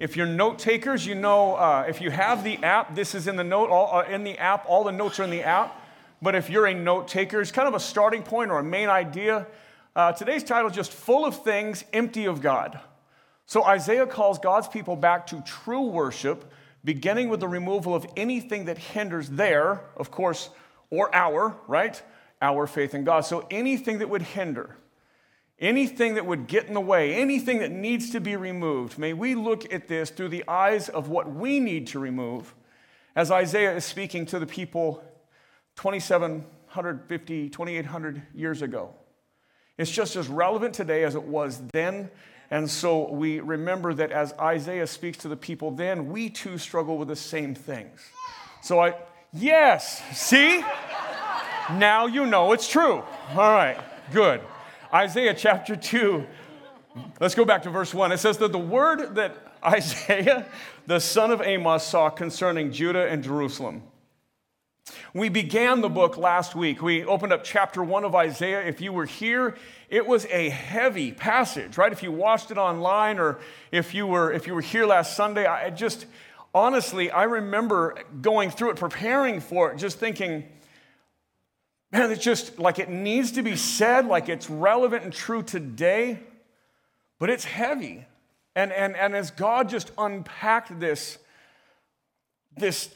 If you're note takers, you know uh, if you have the app, this is in the note all, uh, in the app. All the notes are in the app. But if you're a note taker, it's kind of a starting point or a main idea. Uh, today's title is just full of things empty of God. So Isaiah calls God's people back to true worship, beginning with the removal of anything that hinders their, of course, or our, right? Our faith in God. So anything that would hinder. Anything that would get in the way, anything that needs to be removed, may we look at this through the eyes of what we need to remove as Isaiah is speaking to the people 2,750, 2,800 years ago. It's just as relevant today as it was then. And so we remember that as Isaiah speaks to the people then, we too struggle with the same things. So I, yes, see? now you know it's true. All right, good. Isaiah chapter 2. Let's go back to verse 1. It says that the word that Isaiah, the son of Amos, saw concerning Judah and Jerusalem. We began the book last week. We opened up chapter 1 of Isaiah. If you were here, it was a heavy passage, right? If you watched it online or if you were if you were here last Sunday, I just honestly, I remember going through it preparing for it just thinking Man, it's just like it needs to be said, like it's relevant and true today, but it's heavy. And, and, and as God just unpacked this, this,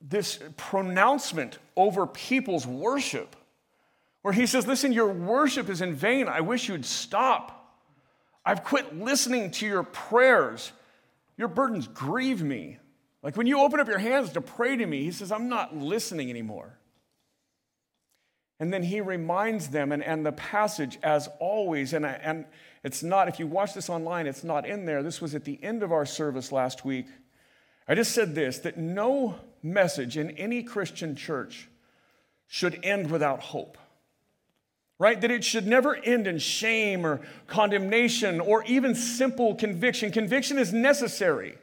this pronouncement over people's worship, where he says, Listen, your worship is in vain. I wish you'd stop. I've quit listening to your prayers. Your burdens grieve me. Like when you open up your hands to pray to me, he says, I'm not listening anymore. And then he reminds them, and, and the passage, as always, and, and it's not, if you watch this online, it's not in there. This was at the end of our service last week. I just said this that no message in any Christian church should end without hope, right? That it should never end in shame or condemnation or even simple conviction. Conviction is necessary.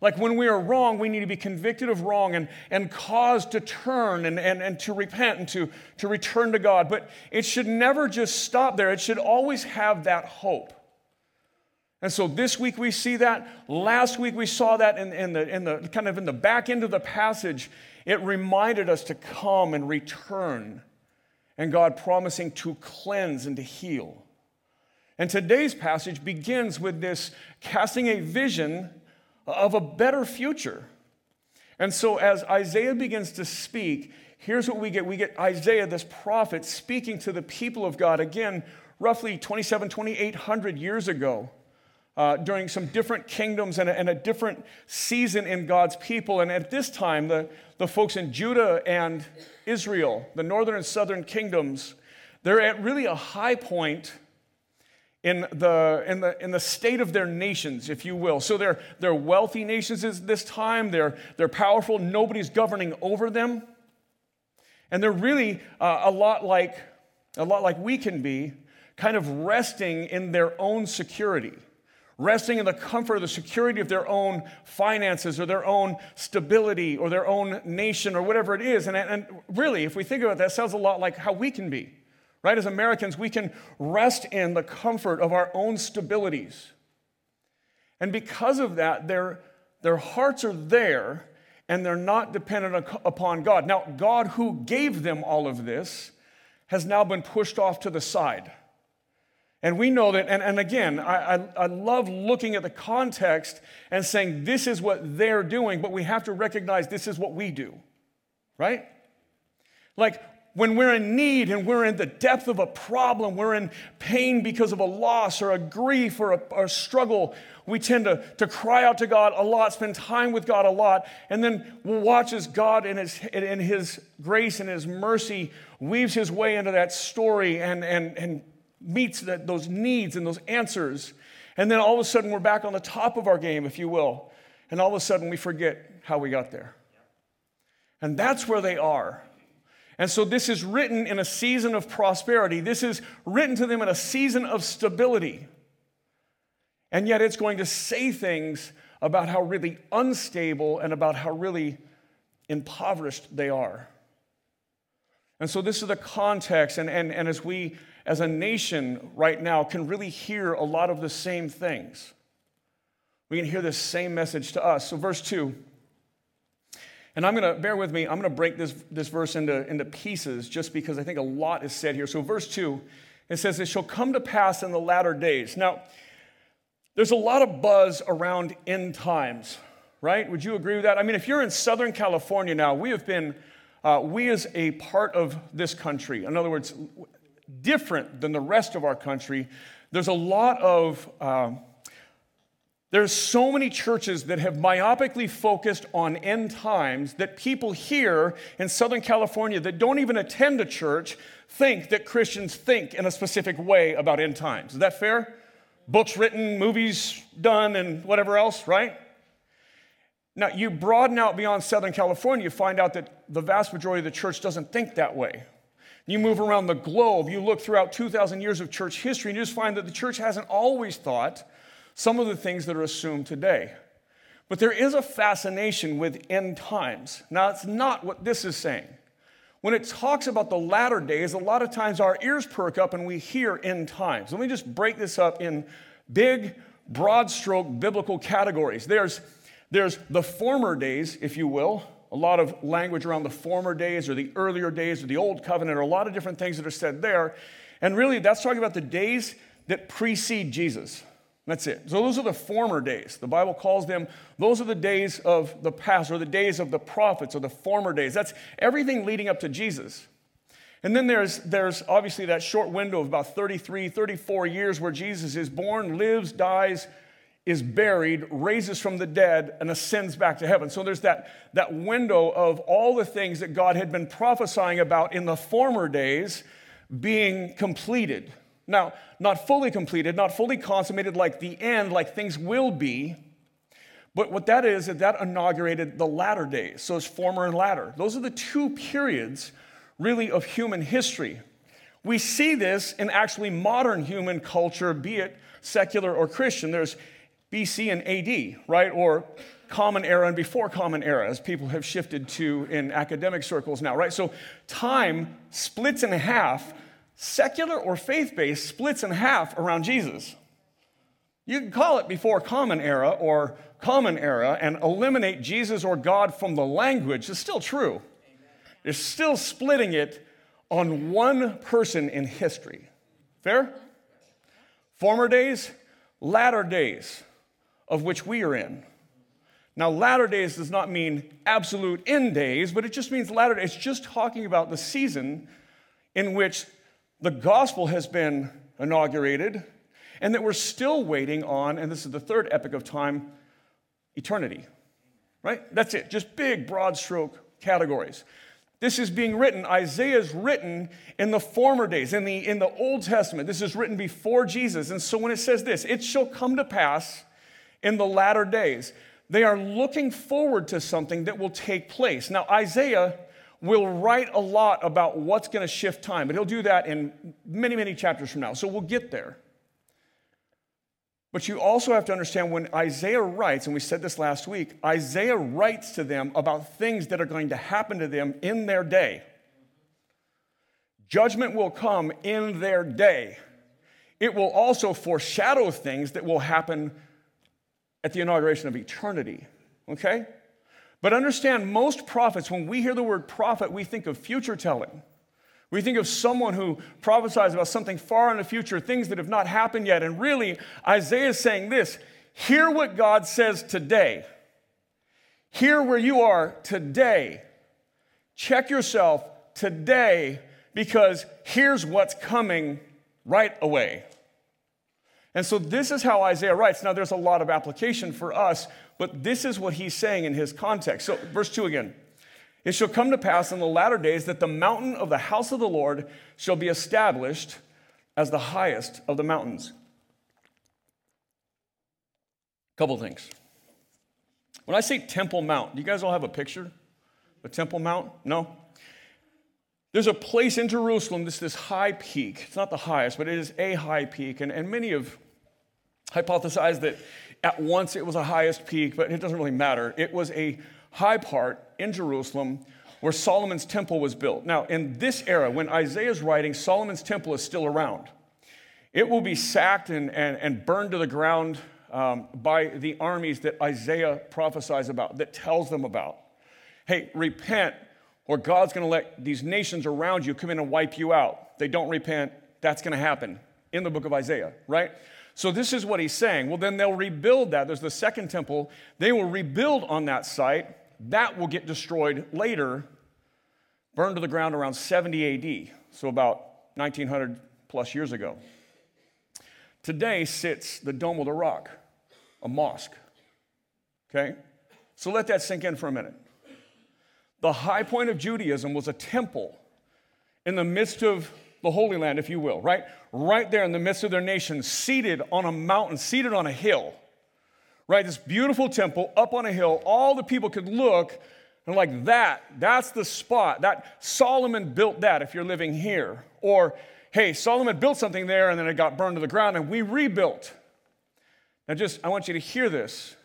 Like when we are wrong, we need to be convicted of wrong and, and caused to turn and, and, and to repent and to, to return to God. But it should never just stop there, it should always have that hope. And so this week we see that. Last week we saw that in, in, the, in the kind of in the back end of the passage. It reminded us to come and return, and God promising to cleanse and to heal. And today's passage begins with this casting a vision of a better future. And so, as Isaiah begins to speak, here's what we get we get Isaiah, this prophet, speaking to the people of God again, roughly 27, 2800 years ago. Uh, during some different kingdoms and a, and a, different season in God's people. And at this time, the, the folks in Judah and Israel, the northern and southern kingdoms, they're at really a high point in the, in the, in the state of their nations, if you will. So they're, they're wealthy nations this time, they're, they're powerful, nobody's governing over them. And they're really uh, a, lot like, a lot like we can be, kind of resting in their own security resting in the comfort of the security of their own finances or their own stability or their own nation or whatever it is. And, and really, if we think about that sounds a lot like how we can be right? As Americans, we can rest in the comfort of our own stabilities. And because of that, their, their hearts are there and they're not dependent upon God. Now, God, who gave them all of this, has now been pushed off to the side. And we know that, and, and again, I, I, I, love looking at the context and saying this is what they're doing, but we have to recognize this is what we do, right? Like, when we're in need and we're in the depth of a problem, we're in pain because of a loss or a grief or a, or a, struggle, we tend to, to cry out to God a lot, spend time with God a lot, and then we'll watch as God in his, in his grace and his mercy weaves his way into that story and, and, and meets that, those needs and those answers. And then all of a sudden we're back on the top of our game, if you will. And all of a sudden we forget how we got there. And that's where they are. And so this is written in a season of prosperity. This is written to them in a season of stability. And yet it's going to say things about how really unstable and about how really impoverished they are. And so this is the context, and, and, and as we, as a nation right now, can really hear a lot of the same things. we can hear this same message to us. So, verse 2. And I'm going to, bear with me, I'm going to break this, this verse into, into pieces just because I think a lot is said here. So, verse 2, it says, It shall come to pass in the latter days. Now, there's a lot of buzz around end times, right? Would you agree with that? I mean, if you're in Southern California now, we have been, uh, we as a part of this country, in other words, different than the rest of our country, there's a lot of, uh, there's so many churches that have myopically focused on end times that people here in Southern California that don't even attend a church think that Christians think in a specific way about end times. Is that fair? Books written, movies done, and whatever else, right? Now, you broaden out beyond Southern California, you find out that the vast majority of the church doesn't think that way. You move around the globe, you look throughout 2,000 years of church history, and you just find that the church hasn't always thought some of the things that are assumed today. But there is a fascination with end times. Now, it's not what this is saying. When it talks about the latter days, a lot of times our ears perk up and we hear end times. Let me just break this up in big, broad stroke biblical categories. There's, there's the former days, if you will, a lot of language around the former days or the earlier days or the old covenant or a lot of different things that are said there. And really, that's talking about the days that precede Jesus. That's it. So those are the former days. The Bible calls them, those are the days of the past or the days of the prophets or the former days. That's everything leading up to Jesus. And then there's, there's obviously that short window of about 33, 34 years where Jesus is born, lives, dies, is buried, raises from the dead, and ascends back to heaven. So there's that, that window of all the things that God had been prophesying about in the former days being completed. Now, not fully completed, not fully consummated like the end, like things will be. But what that is, is that inaugurated the latter days. So it's former and latter. Those are the two periods, really, of human history. We see this in actually modern human culture, be it secular or Christian. There's BC and AD, right? Or common era and before common era, as people have shifted to in academic circles now, right? So time splits in half secular or faith based splits in half around Jesus. You can call it before common era or common era and eliminate Jesus or God from the language. It's still true. It's still splitting it on one person in history. Fair? Former days, latter days, of which we are in. Now, latter days does not mean absolute end days, but it just means latter days. It's just talking about the season in which the gospel has been inaugurated, and that we're still waiting on, and this is the third epoch of time, eternity. Right? That's it. Just big, broad stroke categories. This is being written, Isaiah is written in the former days, in the, in the Old Testament. This is written before Jesus. And so when it says this, it shall come to pass in the latter days, they are looking forward to something that will take place. Now, Isaiah will write a lot about what's going to shift time, but he'll do that in many, many chapters from now. So we'll get there. But you also have to understand when Isaiah writes, and we said this last week, Isaiah writes to them about things that are going to happen to them in their day. Judgment will come in their day. It will also foreshadow things that will happen at the inauguration of eternity. Okay? But understand, most prophets, when we hear the word prophet, we think of future telling. We think of someone who prophesies about something far in the future, things that have not happened yet. And really, Isaiah is saying this hear what God says today. Hear where you are today. Check yourself today because here's what's coming right away. And so this is how Isaiah writes. Now, there's a lot of application for us, but this is what he's saying in his context. So, verse 2 again. It shall come to pass in the latter days that the mountain of the house of the Lord shall be established as the highest of the mountains. Couple things. When I say Temple Mount, do you guys all have a picture? The Temple Mount? No? There's a place in Jerusalem, this, this high peak. It's not the highest, but it is a high peak. And, and many have hypothesized that at once it was a highest peak, but it doesn't really matter. It was a high part in Jerusalem where Solomon's temple was built. Now, in this era, when Isaiah is writing, Solomon's temple is still around. It will be sacked and, and, and burned to the ground um, by the armies that Isaiah prophesies about, that tells them about. Hey, repent, or God's going to let these nations around you come in and wipe you out. They don't repent, that's going to happen in the book of Isaiah, right? So this is what he's saying. Well, then they'll rebuild that. There's the second temple. They will rebuild on that site. That will get destroyed later, burned to the ground around 70 AD, so about 1900 plus years ago. Today sits the Dome of the Rock, a mosque. Okay? So let that sink in for a minute. The high point of Judaism was a temple in the midst of the Holy Land, if you will, right? Right there in the midst of their nation, seated on a mountain, seated on a hill, right? This beautiful temple up on a hill. All the people could look and, like, that, that's the spot. That Solomon built that if you're living here. Or, hey, Solomon built something there and then it got burned to the ground and we rebuilt. Now, just, I want you to hear this.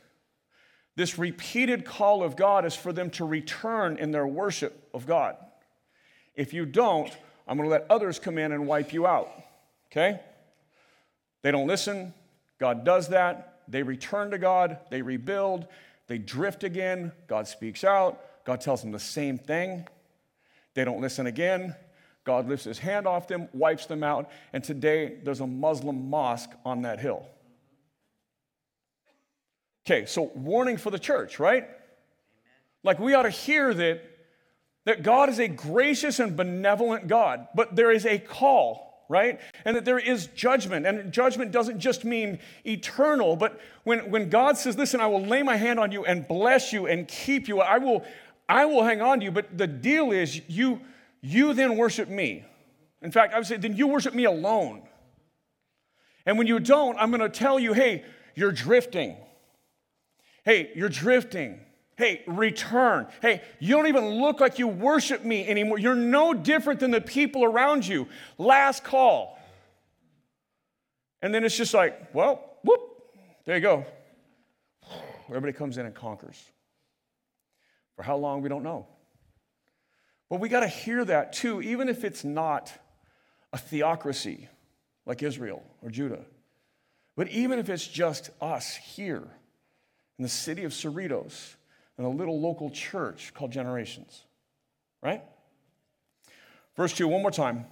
This repeated call of God is for them to return in their worship of God. If you don't, I'm going to let others come in and wipe you out. Okay? They don't listen. God does that. They return to God. They rebuild. They drift again. God speaks out. God tells them the same thing. They don't listen again. God lifts his hand off them, wipes them out, and today there's a Muslim mosque on that hill. Okay, so warning for the church, right? Like we ought to hear that, that God is a gracious and benevolent God, but there is a call, right? And that there is judgment. And judgment doesn't just mean eternal, but when, when God says, Listen, I will lay my hand on you and bless you and keep you, I will, I will hang on to you. But the deal is, you, you then worship me. In fact, I would say, then you worship me alone. And when you don't, I'm going to tell you, hey, you're drifting. Hey, you're drifting. Hey, return. Hey, you don't even look like you worship me anymore. You're no different than the people around you. Last call. And then it's just like, well, whoop, there you go. Everybody comes in and conquers. For how long, we don't know. But we got to hear that too, even if it's not a theocracy like Israel or Judah. But even if it's just us here in the city of Cerritos in a little local church called Generations. Right? Verse 2, one more time.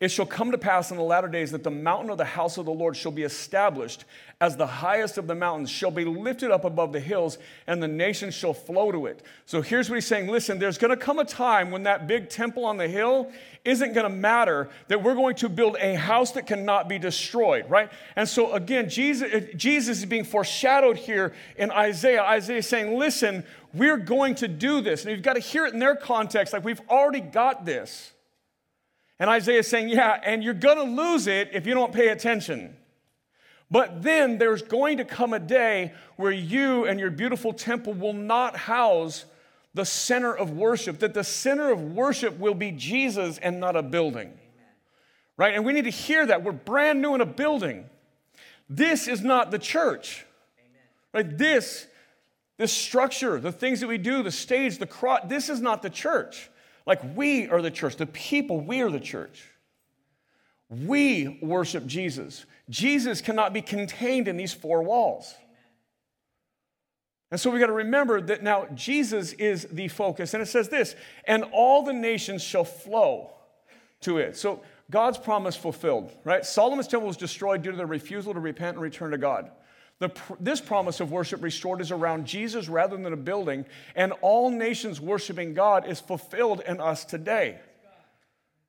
It shall come to pass in the latter days that the mountain of the house of the Lord shall be established as the highest of the mountains, shall be lifted up above the hills, and the nations shall flow to it. So here's what he's saying listen, there's going to come a time when that big temple on the hill isn't going to matter, that we're going to build a house that cannot be destroyed, right? And so again, Jesus, eh, Jesus is being foreshadowed here in Isaiah. Isaiah is saying, listen, we're going to do this. And you've got to hear it in their context, like we've already got this. And Isaiah is saying, Yeah, and you're going to lose it if you don't pay attention. But then there's going to come a day where you and your beautiful temple will not house the center of worship, that the center of worship will be Jesus and not a building. Right? And we need to hear that. We're brand new in a building. This is not the church. Right? This, this structure, the things that we do, the stage, the cross, this is not the church. Like we are the church, the people, we are the church. We worship Jesus. Jesus cannot be contained in these four walls. And so we got to remember that now Jesus is the focus. And it says this, and all the nations shall flow to it. So God's promise fulfilled, right? Solomon's temple was destroyed due to their refusal to repent and return to God. The, this promise of worship restored is around Jesus rather than a building, and all nations worshiping God is fulfilled in us today.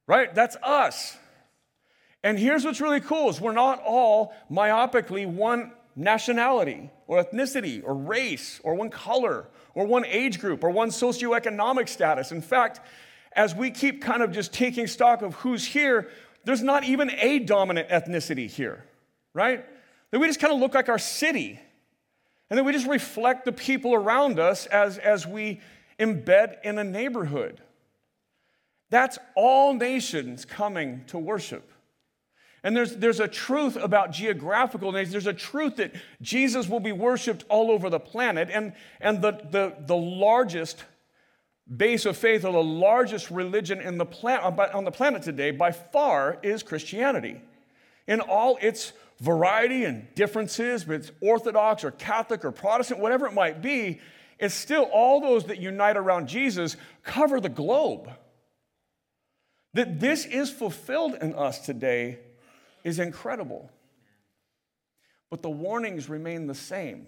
Right? That's us. And here's what's really cool is we're not all myopically one nationality or ethnicity or race or one color or one age group or one socioeconomic status. In fact, as we keep kind of just taking stock of who's here, there's not even a dominant ethnicity here, right? That we just kind of look like our city. And that we just reflect the people around us as, as we embed in a neighborhood. That's all nations coming to worship. And there's, there's a truth about geographical nations. There's a truth that Jesus will be worshiped all over the planet. And, and the, the, the largest base of faith or the largest religion in the plan, on the planet today by far is Christianity in all its variety and differences, but it's Orthodox or Catholic or Protestant, whatever it might be, it's still all those that unite around Jesus cover the globe. That this is fulfilled in us today is incredible. But the warnings remain the same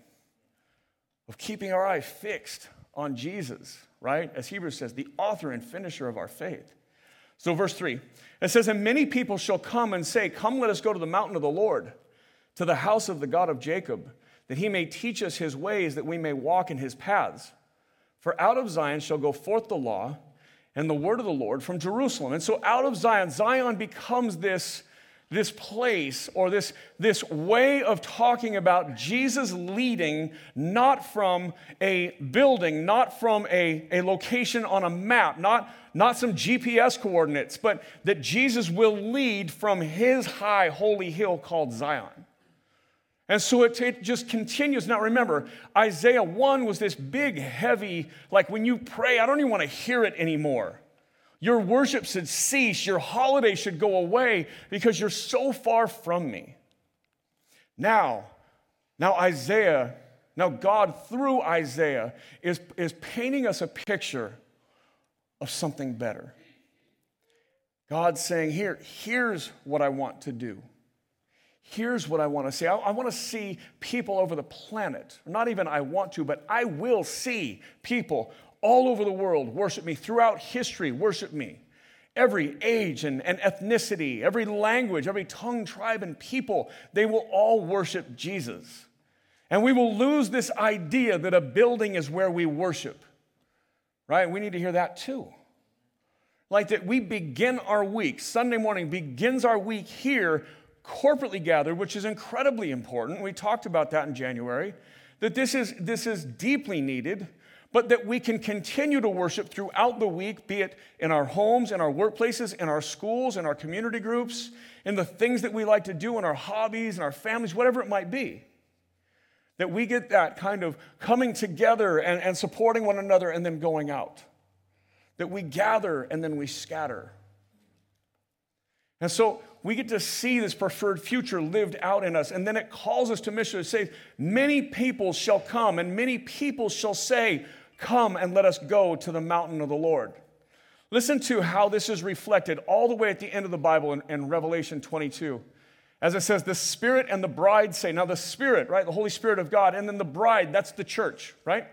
of keeping our eye fixed on Jesus, right? As Hebrews says, the author and finisher of our faith. So, verse 3, it says, And many people shall come and say, Come, let us go to the mountain of the Lord, to the house of the God of Jacob, that he may teach us his ways, that we may walk in his paths. For out of Zion shall go forth the law and the word of the Lord from Jerusalem. And so, out of Zion, Zion becomes this this place or this, this way of talking about Jesus leading not from a building, not from a, a location on a map, not, not some GPS coordinates, but that Jesus will lead from his high holy hill called Zion. And so it, it, just continues. Now remember, Isaiah 1 was this big, heavy, like when you pray, I don't even want to hear it anymore. Your worship should cease. Your holiday should go away because you're so far from me. Now, now Isaiah, now God through Isaiah is, is painting us a picture of something better. God's saying, Here, here's what I want to do. Here's what I want to see. I, I want to see people over the planet. Not even I want to, but I will see people all over the world worship me, throughout history, worship me. Every age and, and ethnicity, every language, every tongue, tribe, and people, they will all worship Jesus. And we will lose this idea that a building is where we worship, right? We need to hear that too. Like that we begin our week, Sunday morning begins our week here, corporately gathered, which is incredibly important. We talked about that in January, that this is, this is deeply needed but that we can continue to worship throughout the week, be it in our homes, in our workplaces, in our schools, in our community groups, in the things that we like to do, in our hobbies, in our families, whatever it might be. That we get that kind of coming together and, and supporting one another and then going out. That we gather and then we scatter. And so we get to see this preferred future lived out in us. And then it calls us to mission It says, Many people shall come, and many people shall say, Come and let us go to the mountain of the Lord. Listen to how this is reflected all the way at the end of the Bible in, in, Revelation 22. As it says, the Spirit and the bride say, now the Spirit, right, the Holy Spirit of God, and then the bride, that's the church, right?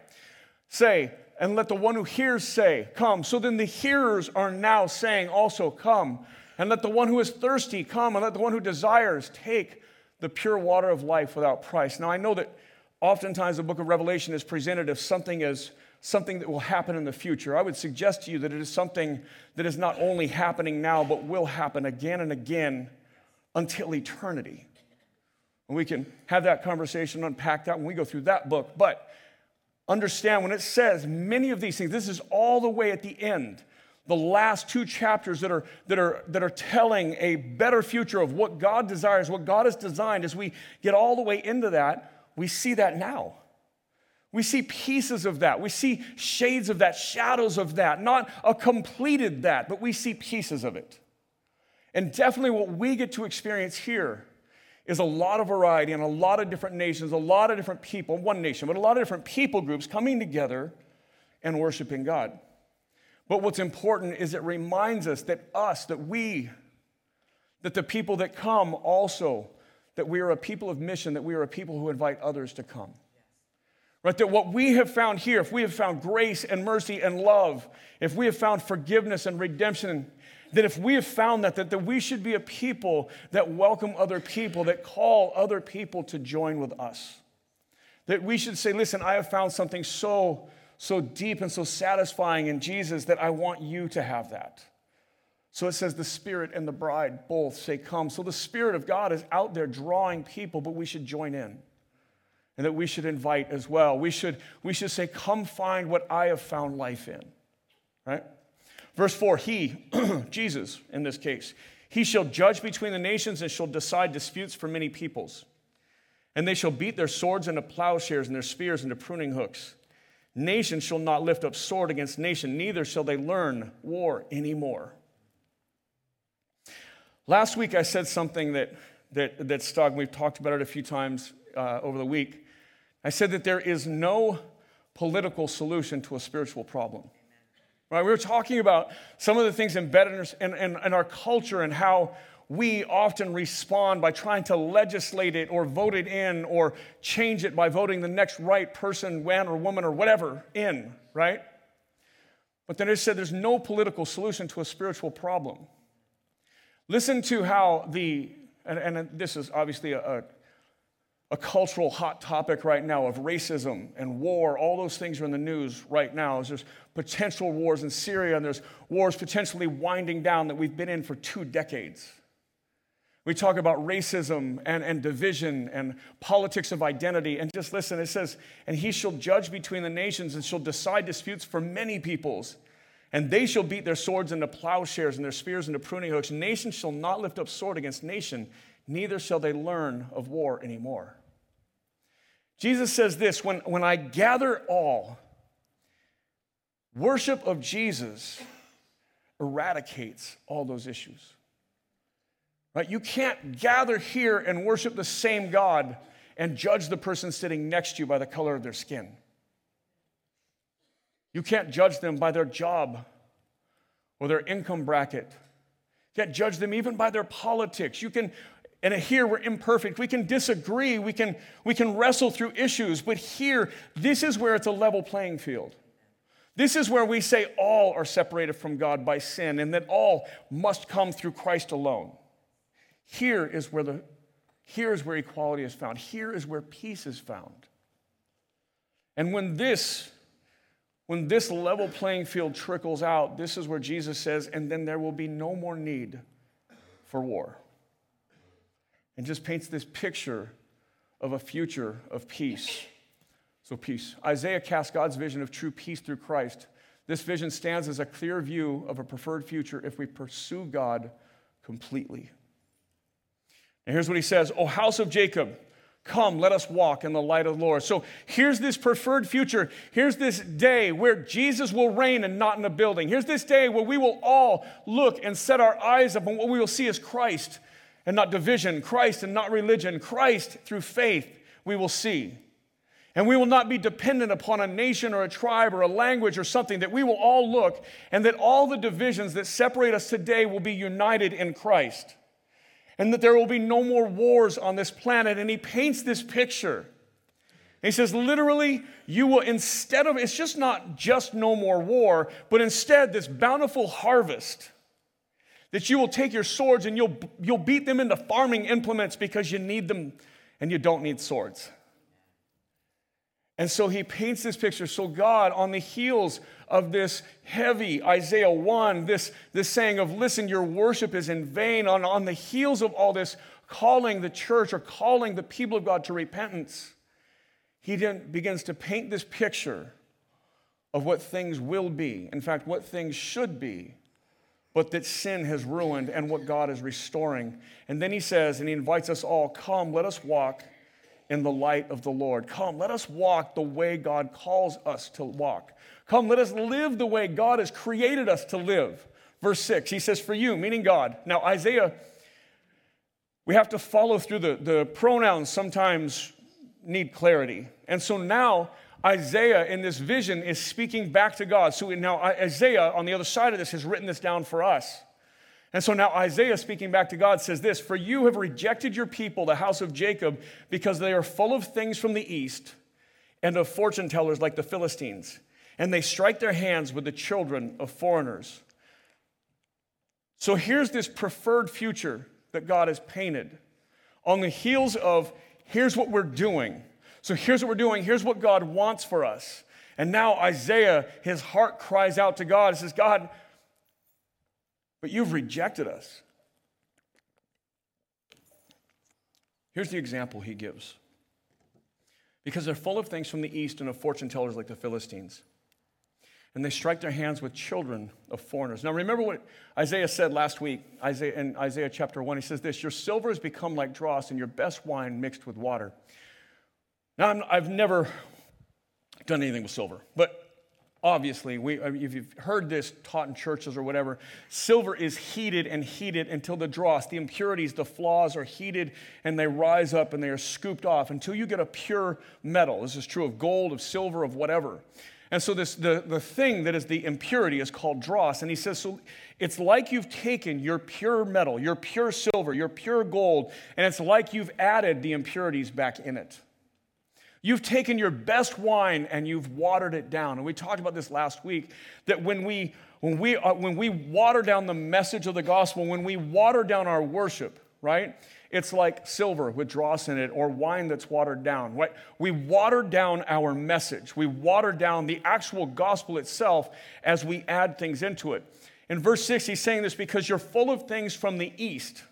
Say, and let the one who hears say, Come. So then the hearers are now saying also, Come. And let the one who is thirsty come, and let the one who desires take the pure water of life without price. Now I know that oftentimes the book of Revelation is presented as something as something that will happen in the future. I would suggest to you that it is something that is not only happening now, but will happen again and again until eternity. And we can have that conversation, unpack that when we go through that book. But understand when it says many of these things, this is all the way at the end. The last two chapters that are, that, are, that are telling a better future of what God desires, what God has designed, as we get all the way into that, we see that now. We see pieces of that. We see shades of that, shadows of that, not a completed that, but we see pieces of it. And definitely what we get to experience here is a lot of variety and a lot of different nations, a lot of different people, one nation, but a lot of different people groups coming together and worshiping God. But what's important is it reminds us that us, that we, that the people that come also, that we are a people of mission, that we are a people who invite others to come. Right? That what we have found here, if we have found grace and mercy and love, if we have found forgiveness and redemption, that if we have found that, that, that we should be a people that welcome other people, that call other people to join with us. That we should say, listen, I have found something so, so deep and so satisfying in Jesus that I want you to have that. So it says the Spirit and the bride both say, Come. So the Spirit of God is out there drawing people, but we should join in and that we should invite as well. We should, we should say, Come find what I have found life in. Right? Verse 4 He, Jesus in this case, he shall judge between the nations and shall decide disputes for many peoples. And they shall beat their swords into plowshares and their spears into pruning hooks. Nation shall not lift up sword against nation, neither shall they learn war anymore. Last week I said something that that, that stuck. We've talked about it a few times uh, over the week. I said that there is no political solution to a spiritual problem. Right? We were talking about some of the things embedded in, in, in our culture and how we often respond by trying to legislate it or vote it in or change it by voting the next right person, man or woman or whatever in, right? But then it said there's no political solution to a spiritual problem. Listen to how the, and, and this is obviously a, a, a, cultural hot topic right now of racism and war. All those things are in the news right now. There's potential wars in Syria, and there's wars potentially winding down that we've been in for two decades. We talk about racism and, and division and politics of identity. And just listen, it says, and he shall judge between the nations and shall decide disputes for many peoples. And they shall beat their swords into plowshares and their spears into pruning hooks. Nation shall not lift up sword against nation, neither shall they learn of war anymore. Jesus says this when, when I gather all, worship of Jesus eradicates all those issues. Right? You can't gather here and worship the same God and judge the person sitting next to you by the color of their skin. You can't judge them by their job or their income bracket. You can't judge them even by their politics. You can, and here we're imperfect. We can disagree. We can, we can wrestle through issues. But here, this is where it's a level playing field. This is where we say all are separated from God by sin and that all must come through Christ alone. Here is where the here is where equality is found. Here is where peace is found. And when this when this level playing field trickles out, this is where Jesus says, and then there will be no more need for war. And just paints this picture of a future of peace. So, peace. Isaiah casts God's vision of true peace through Christ. This vision stands as a clear view of a preferred future if we pursue God completely. And here's what he says O house of Jacob, come, let us walk in the light of the Lord. So here's this preferred future. Here's this day where Jesus will reign and not in a building. Here's this day where we will all look and set our eyes up on what we will see as Christ and not division, Christ and not religion, Christ through faith we will see. And we will not be dependent upon a nation or a tribe or a language or something, that we will all look and that all the divisions that separate us today will be united in Christ and that there will be no more wars on this planet. And he paints this picture. he says, literally, you will, instead of, it's just not just no more war, but instead this bountiful harvest. That you will take your swords and you'll, you'll beat them into farming implements because you need them and you don't need swords. And so he paints this picture. So, God, on the heels of this heavy Isaiah 1, this, this saying of, listen, your worship is in vain, on, on the heels of all this, calling the church or calling the people of God to repentance, he then begins to paint this picture of what things will be. In fact, what things should be, but that sin has ruined and what God is restoring. And then he says, and he invites us all, come, let us walk in the light of the Lord. Come, let us walk the way God calls us to walk. Come, let us live the way God has created us to live. Verse 6, he says, For you, meaning God. Now, Isaiah, we have to follow through the, the pronouns sometimes need clarity. And so now, Isaiah in this vision is speaking back to God. So now, Isaiah on the other side of this has written this down for us. And so now Isaiah, speaking back to God, says this For you have rejected your people, the house of Jacob, because they are full of things from the east and of fortune tellers like the Philistines, and they strike their hands with the children of foreigners. So here's this preferred future that God has painted on the heels of here's what we're doing. So here's what we're doing, here's what God wants for us. And now Isaiah, his heart cries out to God. He says, God, but you've rejected us. Here's the example he gives. Because they're full of things from the east and of fortune tellers like the Philistines. And they strike their hands with children of foreigners. Now, remember what Isaiah said last week Isaiah, in Isaiah chapter 1. He says this Your silver has become like dross, and your best wine mixed with water. Now, i have never done anything with silver, but Obviously, we, uh, if you've heard this taught in churches or whatever, silver is heated and heated until the dross, the impurities, the flaws are heated and they rise up and they are scooped off until you get a pure metal. This is true of gold, of silver, of whatever. And so this the, the thing that is the impurity is called dross. And he says, so it's like you've taken your pure metal, your pure silver, your pure gold, and it's like you've added the impurities back in it. You've taken your best wine and you've watered it down. And we talked about this last week that when we, when we, uh, when we water down the message of the gospel, when we water down our worship, right? It's like silver with dross in it or wine that's watered down. Right? We water down our message. We water down the actual gospel itself as we add things into it. In verse 6, he's saying this because you're full of things from the east,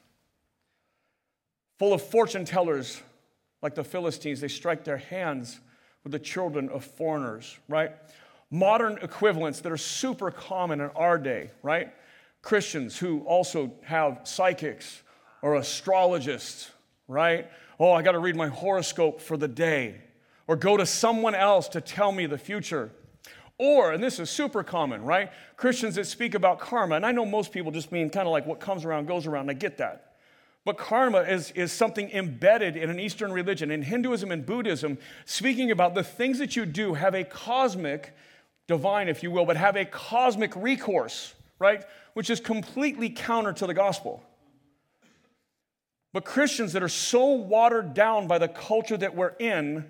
full of fortune tellers like the Philistines, they strike their hands with the children of foreigners, right? Modern equivalents that are super common in our day, right? Christians who also have psychics or astrologists, right? Oh, I got to read my horoscope for the day, or go to someone else to tell me the future. Or, and this is super common, right? Christians that speak about karma, and I know most people just mean kind of like what comes around goes around, I get that. But karma is, is something embedded in an Eastern religion. In Hinduism and Buddhism, speaking about the things that you do have a cosmic, divine, if you will, but have a cosmic recourse, right? Which is completely counter to the gospel. But Christians that are so watered down by the culture that we're in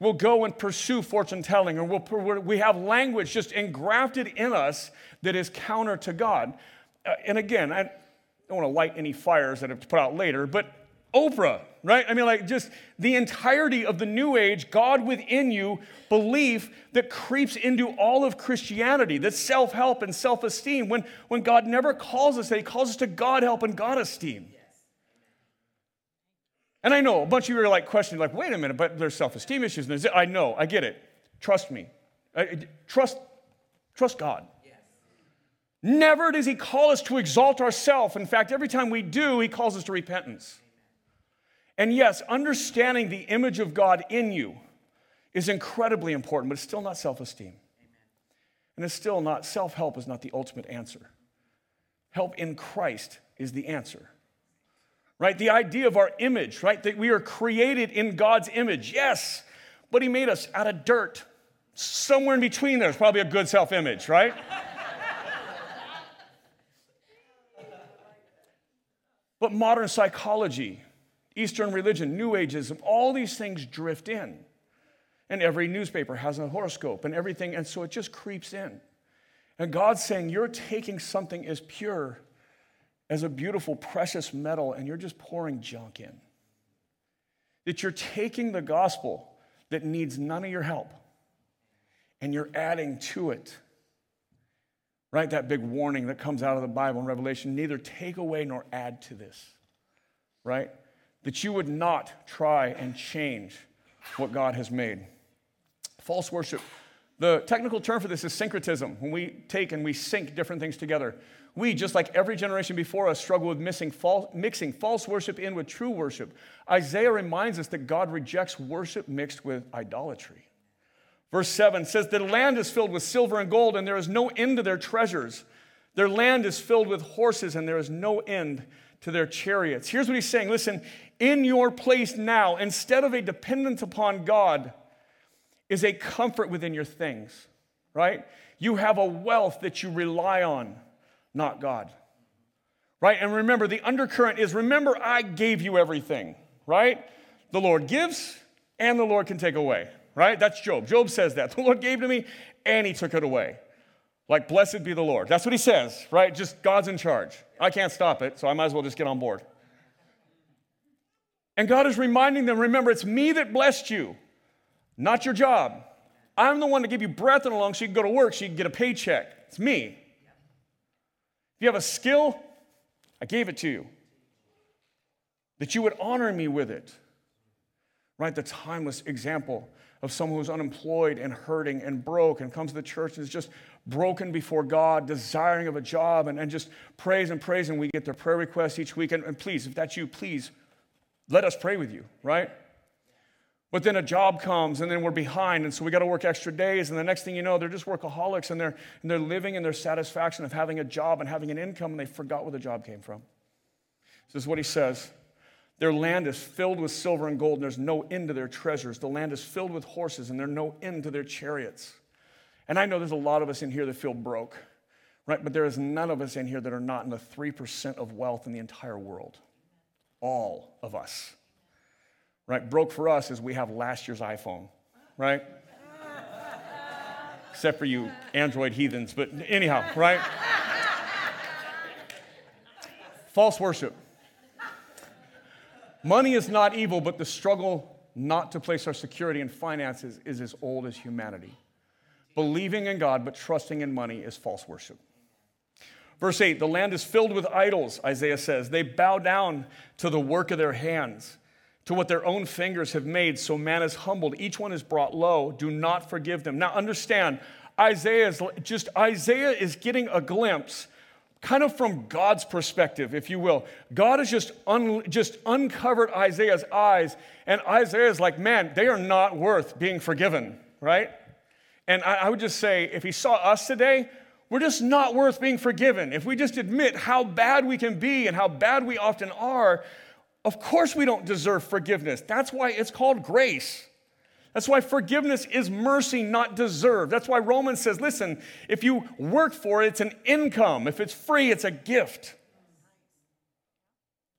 will go and pursue fortune telling, or we'll, we have language just engrafted in us that is counter to God. Uh, and again, I, don't want to light any fires that have to put out later, but Oprah, right? I mean, like just the entirety of the New Age, God within you belief that creeps into all of Christianity, that self help and self esteem, when, when God never calls us that, He calls us to God help and God esteem. And I know a bunch of you are like questioning, like, wait a minute, but there's self esteem issues. and I know, I get it. Trust me. Trust, trust God. Never does he call us to exalt ourselves. In fact, every time we do, he calls us to repentance. And yes, understanding the image of God in you is incredibly important, but it's still not self esteem. And it's still not, self help is not the ultimate answer. Help in Christ is the answer. Right? The idea of our image, right? That we are created in God's image. Yes, but he made us out of dirt. Somewhere in between there's probably a good self image, right? But modern psychology, Eastern religion, New Ageism, all these things drift in. And every newspaper has a horoscope and everything, and so it just creeps in. And God's saying, You're taking something as pure as a beautiful, precious metal, and you're just pouring junk in. That you're taking the gospel that needs none of your help and you're adding to it right? That big warning that comes out of the Bible in Revelation neither take away nor add to this, right? That you would not try and change what God has made. False worship. The technical term for this is syncretism. When we take and we sync different things together, we, just like every generation before us, struggle with missing false, mixing false worship in with true worship. Isaiah reminds us that God rejects worship mixed with idolatry. Verse 7 says, The land is filled with silver and gold, and there is no end to their treasures. Their land is filled with horses, and there is no end to their chariots. Here's what he's saying listen, in your place now, instead of a dependence upon God, is a comfort within your things, right? You have a wealth that you rely on, not God, right? And remember, the undercurrent is remember, I gave you everything, right? The Lord gives, and the Lord can take away right? That's Job. Job says that. The Lord gave to me and he took it away. Like, blessed be the Lord. That's what he says, right? Just God's in charge. I can't stop it, so I might as well just get on board. And God is reminding them remember, it's me that blessed you, not your job. I'm the one to give you breath and a lung so you can go to work, so you can get a paycheck. It's me. If you have a skill, I gave it to you. That you would honor me with it. Right? The timeless example of someone who's unemployed and hurting and broke and comes to the church and is just broken before God, desiring of a job, and, and just prays and prays. And we get their prayer requests each week. And, and please, if that's you, please let us pray with you, right? But then a job comes and then we're behind, and so we got to work extra days. And the next thing you know, they're just workaholics and they're, and they're living in their satisfaction of having a job and having an income, and they forgot where the job came from. This is what he says Their land is filled with silver and gold, and there's no end to their treasures. The land is filled with horses, and there's no end to their chariots. And I know there's a lot of us in here that feel broke, right? But there is none of us in here that are not in the 3% of wealth in the entire world. All of us right? Broke for us is we have last year's iPhone, right? Except for you Android heathens, but anyhow, right? False worship. Money is not evil, but the struggle not to place our security in finances is as old as humanity. Believing in God but trusting in money is false worship. Verse 8 the land is filled with idols, Isaiah says. They bow down to the work of their hands to what their own fingers have made. So man is humbled. Each one is brought low. Do not forgive them. Now understand, Isaiah is just Isaiah is getting a glimpse kind of from God's perspective, if you will. God has just, un, just uncovered Isaiah's eyes, and Isaiah is like, man, they are not worth being forgiven, right? And I, I would just say, if he saw us today, we're just not worth being forgiven. If we just admit how bad we can be and how bad we often are, of course, we don't deserve forgiveness. That's why it's called grace. That's why forgiveness is mercy, not deserved. That's why Romans says, listen, if you work for it, it's an income. If it's free, it's a gift.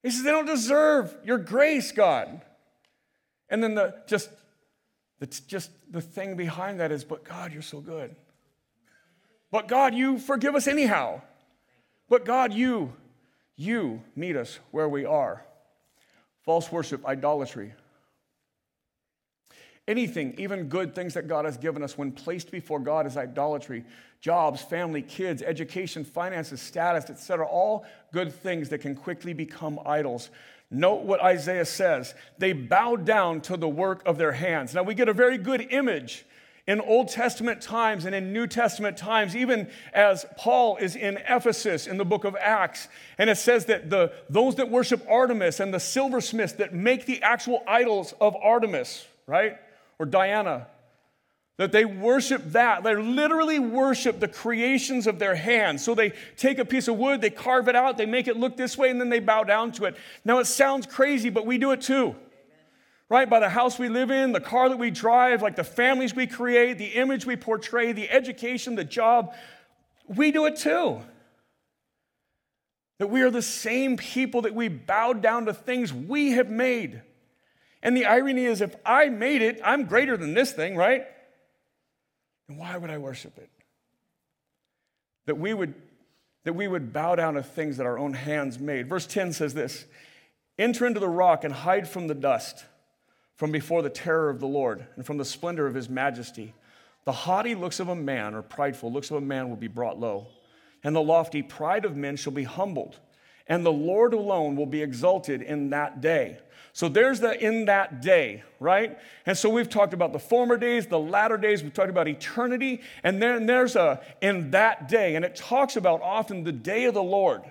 He says, they don't deserve your grace, God. And then the just, it's just the thing behind that is, but God, you're so good. But God, you forgive us anyhow. But God, you, you meet us where we are false worship, idolatry. Anything, even good things that God has given us, when placed before God, is idolatry. Jobs, family, kids, education, finances, status, etc. All good things that can quickly become idols. Note what Isaiah says. They bow down to the work of their hands. Now we get a very good image in Old Testament times and in New Testament times, even as Paul is in Ephesus in the book of Acts, and it says that the, those that worship Artemis and the silversmiths that make the actual idols of Artemis, right, or Diana, that they worship that. They literally worship the creations of their hands. So they take a piece of wood, they carve it out, they make it look this way, and then they bow down to it. Now it sounds crazy, but we do it too right? By the house we live in, the car that we drive, like the families we create, the image we portray, the education, the job. We do it too. That we are the same people that we bow down to things we have made. And the irony is, if I made it, I'm greater than this thing, right? And why would I worship it? That we would that we would bow down to things that our own hands made. Verse 10 says this Enter into the rock and hide from the dust from before the terror of the Lord and from the splendor of his majesty. The haughty looks of a man, or prideful looks of a man, will be brought low, and the lofty pride of men shall be humbled, and the Lord alone will be exalted in that day. So there's the in that day, right? And so we've talked about the former days, the latter days, we've talked about eternity, and then there's a in that day, and it talks about often the day of the Lord.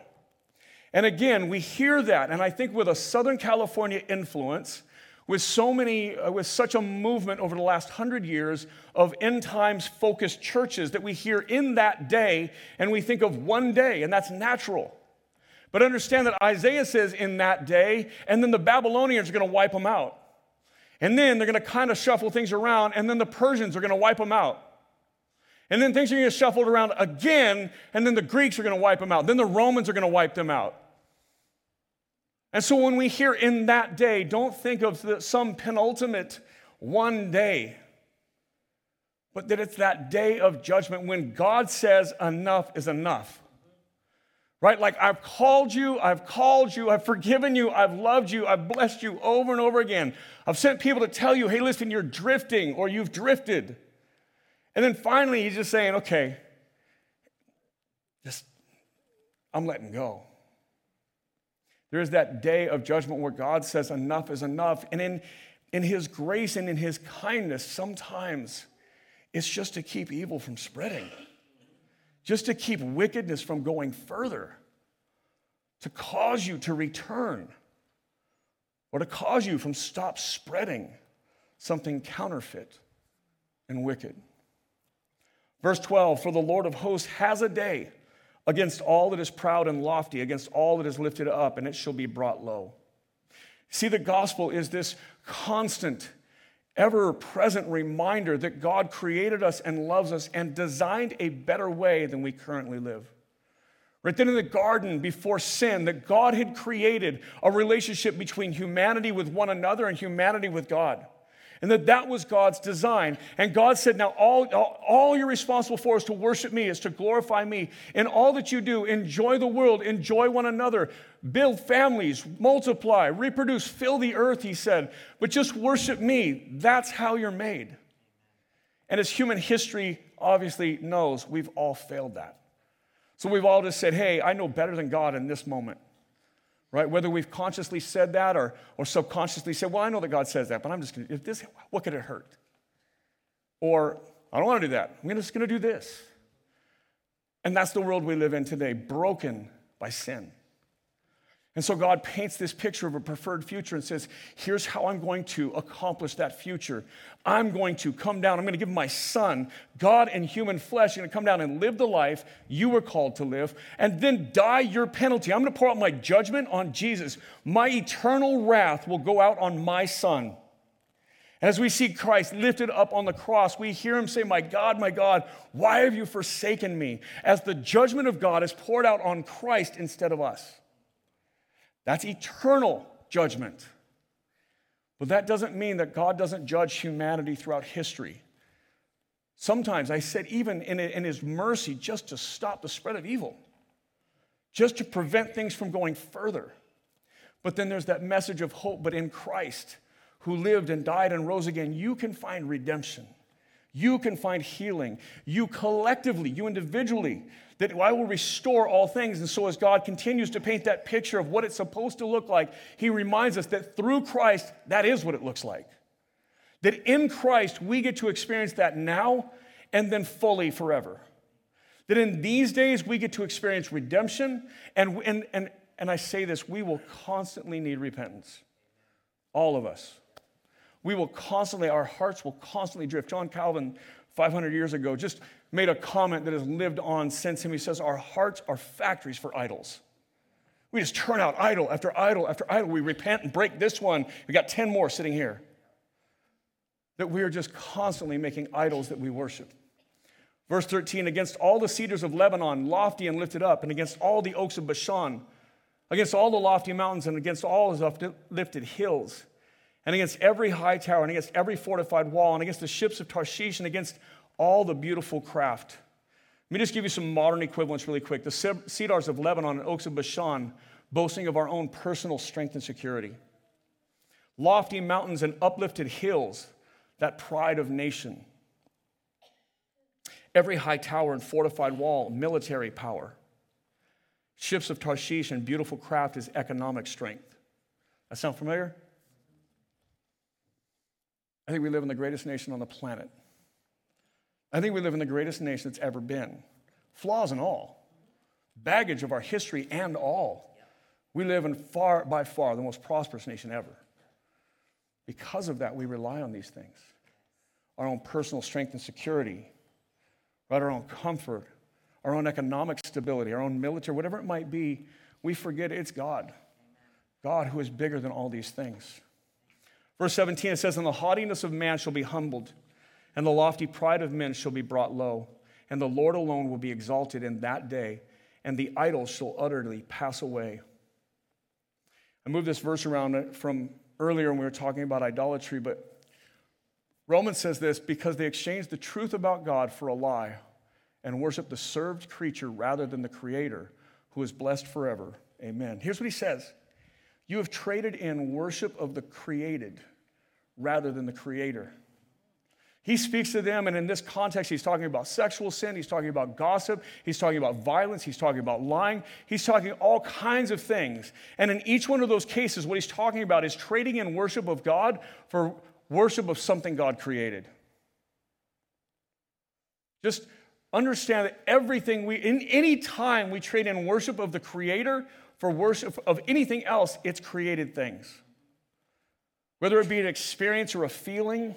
And again, we hear that, and I think with a Southern California influence, with so many, uh, with such a movement over the last hundred years of end times focused churches that we hear in that day and we think of one day, and that's natural. But understand that Isaiah says in that day, and then the Babylonians are going to wipe them out. And then they're going to kind of shuffle things around, and then the Persians are going to wipe them out. And then things are going to get shuffled around again, and then the Greeks are going to wipe them out. Then the Romans are going to wipe them out. And so when we hear in that day, don't think of the, some penultimate one day, but that it's that day of judgment when God says enough is enough. Right? Like, I've called you, I've called you, I've forgiven you, I've loved you, I've blessed you over and over again. I've sent people to tell you, hey, listen, you're drifting or you've drifted. And then finally, he's just saying, okay, just, I'm letting go. There is that day of judgment where God says, enough is enough. And in, in His grace and in His kindness, sometimes it's just to keep evil from spreading, just to keep wickedness from going further, to cause you to return, or to cause you from stop spreading something counterfeit and wicked. Verse 12 For the Lord of hosts has a day against all that is proud and lofty, against all that is lifted up, and it shall be brought low. See, the gospel is this constant, ever present reminder that God created us and loves us and designed a better way than we currently live. Right then in the garden before sin, that God had created a relationship between humanity with one another and humanity with God and that that was God's design. And God said, Now, all, all, all, you're responsible for is to worship me, is to glorify me. In all that you do, enjoy the world, enjoy one another, build families, multiply, reproduce, fill the earth, he said. But just worship me. That's how you're made. And as human history obviously knows, we've all failed that. So we've all just said, Hey, I know better than God in this moment right? Whether we've consciously said that or, or subconsciously said, well, I know that God says that, but I'm just going to, if this, what could it hurt? Or, I don't want to do that. I'm just going to do this. And that's the world we live in today, broken by sin. And so God paints this picture of a preferred future and says, Here's how I'm going to accomplish that future. I'm going to come down, I'm going to give my son, God in human flesh, going to come down and live the life you were called to live, and then die your penalty. I'm going to pour out my judgment on Jesus. My eternal wrath will go out on my son. As we see Christ lifted up on the cross, we hear him say, My God, my God, why have you forsaken me? As the judgment of God is poured out on Christ instead of us. That's eternal judgment. But that doesn't mean that God doesn't judge humanity throughout history. Sometimes I said, even in, in his mercy, just to stop the spread of evil, just to prevent things from going further. But then there's that message of hope, but in Christ, who lived and died and rose again, you can find redemption. You can find healing. You collectively, you individually, that I will restore all things. And so, as God continues to paint that picture of what it's supposed to look like, He reminds us that through Christ, that is what it looks like. That in Christ, we get to experience that now and then fully forever. That in these days, we get to experience redemption. And, and, and, and I say this, we will constantly need repentance. All of us. We will constantly, our hearts will constantly drift. John Calvin, 500 years ago, just made a comment that has lived on since him. He says, Our hearts are factories for idols. We just turn out idol after idol after idol. We repent and break this one. We got 10 more sitting here. That we are just constantly making idols that we worship. Verse 13, against all the cedars of Lebanon, lofty and lifted up, and against all the oaks of Bashan, against all the lofty mountains, and against all the lifted hills and against every high tower, and against every fortified wall, and against the ships of Tarshish, and against all the beautiful craft. Let me just give you some modern equivalents really quick. The cedars of Lebanon and oaks of Bashan, boasting of our own personal strength and security. Lofty mountains and uplifted hills, that pride of nation. Every high tower and fortified wall, military power. Ships of Tarshish and beautiful craft is economic strength. That sound familiar? I think we live in the greatest nation on the planet. I think we live in the greatest nation that's ever been. Flaws and all, baggage of our history and all. We live in far, by far, the most prosperous nation ever. Because of that, we rely on these things our own personal strength and security, right? our own comfort, our own economic stability, our own military, whatever it might be. We forget it's God. God who is bigger than all these things. Verse 17, it says, And the haughtiness of man shall be humbled, and the lofty pride of men shall be brought low, and the Lord alone will be exalted in that day, and the idols shall utterly pass away. I moved this verse around from earlier when we were talking about idolatry, but Romans says this because they exchanged the truth about God for a lie and worship the served creature rather than the creator who is blessed forever. Amen. Here's what he says You have traded in worship of the created rather than the creator. He speaks to them, and in this context, he's talking about sexual sin, he's talking about gossip, he's talking about violence, he's talking about lying, he's talking all kinds of things. And in each one of those cases, what he's talking about is trading in worship of God for worship of something God created. Just understand that everything we, in any time we trade in worship of the Creator for worship of anything else, it's created things. whether it be an experience or a feeling,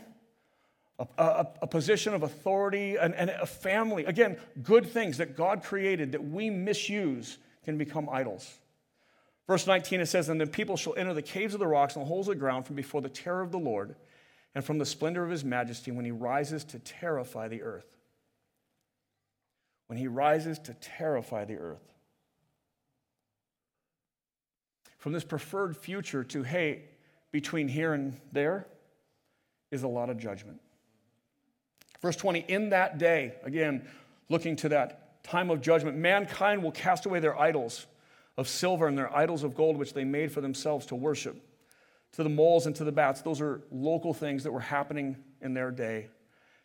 a, a, a position of authority, and, and a family. Again, good things that God created that we misuse can become idols. Verse 19, it says, And then people shall enter the caves of the rocks and the holes of the ground from before the terror of the Lord and from the splendor of his majesty when he rises to terrify the earth. When he rises to terrify the earth. From this preferred future to, hey, between here and there is a lot of judgment. Verse 20, in that day, again, looking to that time of judgment, mankind will cast away their idols of silver and their idols of gold, which they made for themselves to worship. To the moles and to the bats, those are local things that were happening in their day.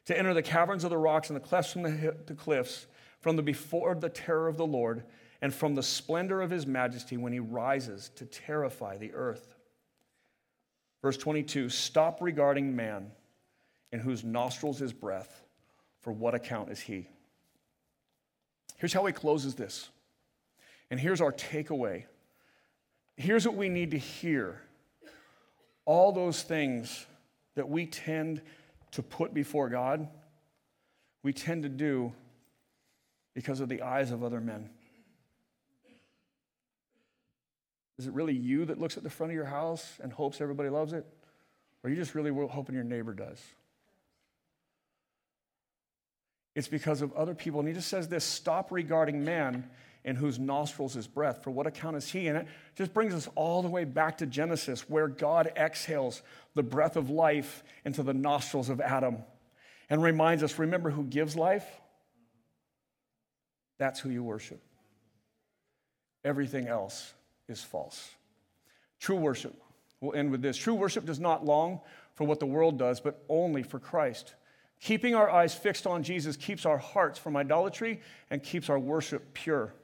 To enter the caverns of the rocks and the clefts from the, the cliffs, from the before the terror of the Lord, and from the splendor of his majesty when he rises to terrify the earth. Verse 22 Stop regarding man in whose nostrils is breath, for what account is he? Here's how he closes this. And here's our takeaway. Here's what we need to hear. All those things that we tend to put before God, we tend to do because of the eyes of other men. Is it really you that looks at the front of your house and hopes everybody loves it? Or are you just really hoping your neighbor does? It's because of other people. And he just says this stop regarding man in whose nostrils is breath. For what account is he? And it just brings us all the way back to Genesis, where God exhales the breath of life into the nostrils of Adam and reminds us remember who gives life? That's who you worship. Everything else is false. True worship, we'll end with this. True worship does not long for what the world does, but only for Christ. Keeping our eyes fixed on Jesus keeps our hearts from idolatry and keeps our worship pure.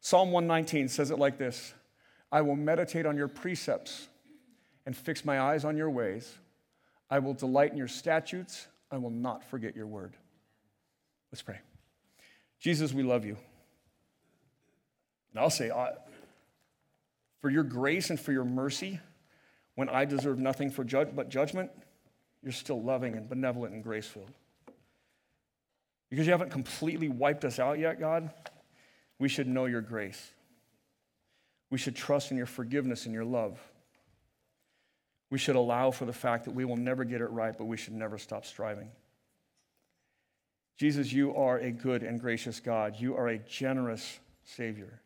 Psalm 119 says it like this I will meditate on your precepts and fix my eyes on your ways. I will delight in your statutes. I will not forget your word. Let's pray. Jesus, we love you. And I'll say, for your grace and for your mercy, when I deserve nothing for judge, but judgment, you're still loving and benevolent and grace filled. Because you haven't completely wiped us out yet, God, we should know your grace. We should trust in your forgiveness and your love. We should allow for the fact that we will never get it right, but we should never stop striving. Jesus, you are a good and gracious God. You are a generous Savior.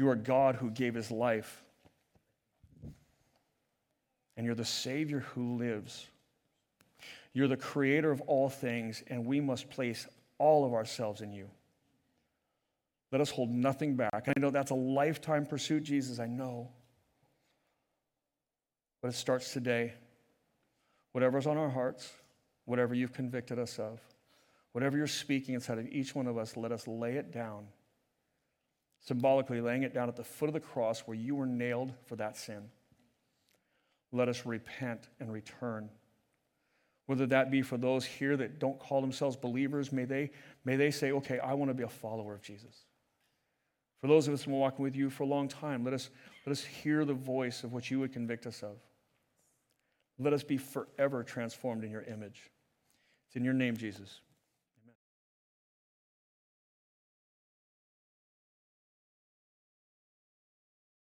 You are God who gave his life. And you're the Savior who lives. You're the creator of all things, and we must place all of ourselves in you. Let us hold nothing back. I know that's a lifetime pursuit, Jesus, I know. But it starts today. Whatever's on our hearts, whatever you've convicted us of, whatever you're speaking inside of each one of us, let us lay it down. Symbolically, laying it down at the foot of the cross where you were nailed for that sin. Let us repent and return whether that be for those here that don't call themselves believers, may they, may they say, okay, I want to be a follower of Jesus. For those of us who have been walking with you for a long time, let us, let us hear the voice of what you would convict us of. Let us be forever transformed in your image. It's in your name, Jesus.